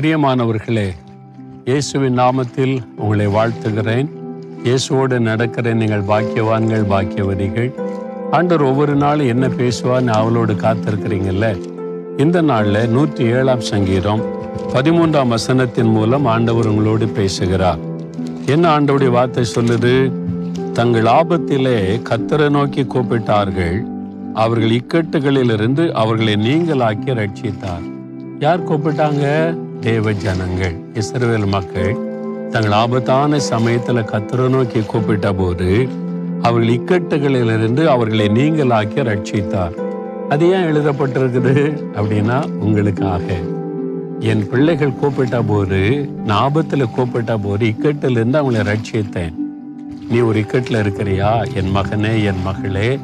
பிரியமானவர்களே இயேசுவின் நாமத்தில் உங்களை வாழ்த்துகிறேன். இயேசுவோடு நடக்கிற நீங்கள் பாக்கியவான்கள் பாக்கியவதிகள். ஆண்டவர் ஒவ்வொரு நாளும் என்ன பேசுவான்னு அவளோடு காத்திருக்கிறீங்கல்ல? இந்த நாளில் நூற்றி ஏழாம் சங்கீதம் பதிமூன்றாம் வசனத்தின் மூலம் ஆண்டவர் உங்களோடு பேசுகிறார். என்ன ஆண்டவுடைய வார்த்தை சொல்லுது? தங்கள் ஆபத்திலே கத்தரை நோக்கி கூப்பிட்டார்கள். அவர்கள் இக்கட்டுகளிலிருந்து அவர்களை நீங்களாக்கி ரட்சித்தார் யார் கூப்பிட்டாங்க? தேவ ஜனங்கள் இஸ்ரவேல் மக்கள் தங்கள் ஆபத்தான சமயத்துல கத்தரை நோக்கி கூப்பிட்ட போது அவர்கள் இக்கட்டுகளிலிருந்து அவர்களை நீங்களாக்கி ரட்சித்தார் அது ஏன் எழுதப்பட்டிருக்குது? அப்படின்னா உங்களுக்காக. என் பிள்ளைகள் கூப்பிட்ட போது நான் ஆபத்துல கூப்பிட்ட போது இக்கட்டிலிருந்து இருந்து அவங்களை ரட்சித்தேன் நீ ஒரு இக்கட்டில் இருக்கிறியா? என் மகனே என் மகளே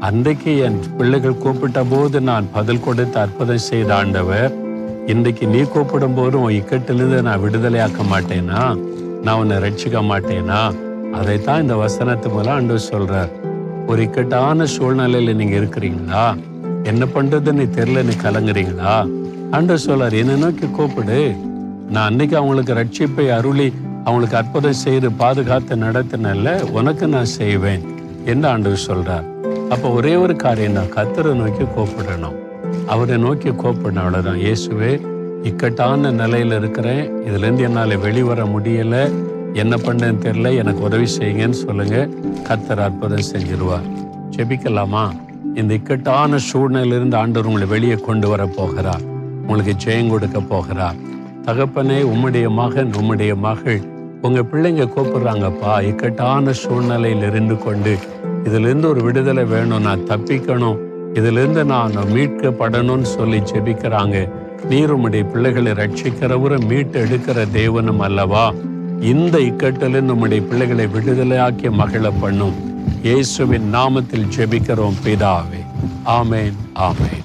அன்றைக்கு என் பிள்ளைகள் கூப்பிட்ட போது நான் பதில் கொடுத்து அற்புதம் செய்த ஆண்டவர் இன்றைக்கு நீ கூப்பிடும் போது உன் இக்கட்டிலிருந்து நான் விடுதலையாக்க மாட்டேனா? நான் உன்னை ரட்சிக்க மாட்டேனா? அதைத்தான் இந்த வசனத்து மூலம் அன்று சொல்றார். ஒரு இக்கட்டான சூழ்நிலையில நீங்க இருக்கிறீங்களா? என்ன பண்றதுன்னு தெரியல நீ கலங்குறீங்களா? அன்று சொல்றார் என்னை நோக்கி கூப்பிடு. நான் அன்னைக்கு அவங்களுக்கு ரட்சிப்பை அருளி அவங்களுக்கு அற்புதம் செய்து பாதுகாத்து நடத்தினல்ல உனக்கு நான் செய்வேன். என்று அன்று சொல்றார். அப்போ ஒரே ஒரு காரியம் தான் கத்தரை நோக்கி கூப்பிடணும். அவரை நோக்கி கூப்பிடணும் அவ்வளவுதான் இயேசுவே இக்கட்டான நிலையில் இருக்கிறேன். இதுலேருந்து என்னால் வெளிவர முடியலை. என்ன பண்ணேன்னு தெரியல. எனக்கு உதவி செய்யுங்கன்னு சொல்லுங்கள் கத்தர் அற்புதம் செஞ்சிருவார். செபிக்கலாமா இந்த இக்கட்டான சூழ்நிலையிலிருந்து ஆண்டவர் உங்களை வெளியே கொண்டு வர போகிறார். உங்களுக்கு ஜெயம் கொடுக்க போகிறார். தகப்பனே உம்முடைய மகன் உம்முடைய மகள் உங்கள் பிள்ளைங்க கூப்பிடுறாங்கப்பா. இக்கட்டான சூழ்நிலையில் இருந்து கொண்டு இதுலேருந்து ஒரு விடுதலை வேணும் நான் தப்பிக்கணும். இதிலிருந்து நான் மீட்கப்படணும்னு சொல்லி ஜெபிக்கிறாங்க. நீர் உம்முடைய பிள்ளைகளை ரட்சிக்கிறவரை மீட்டு எடுக்கிற தேவனும் அல்லவா? இந்த இக்கட்டிலிருந்து நம்முடைய பிள்ளைகளை விடுதலையாக்கி மகிழ பண்ணும். இயேசுவின் நாமத்தில் ஜெபிக்கிறோம் பிதாவே. ஆமேன் ஆமேன்.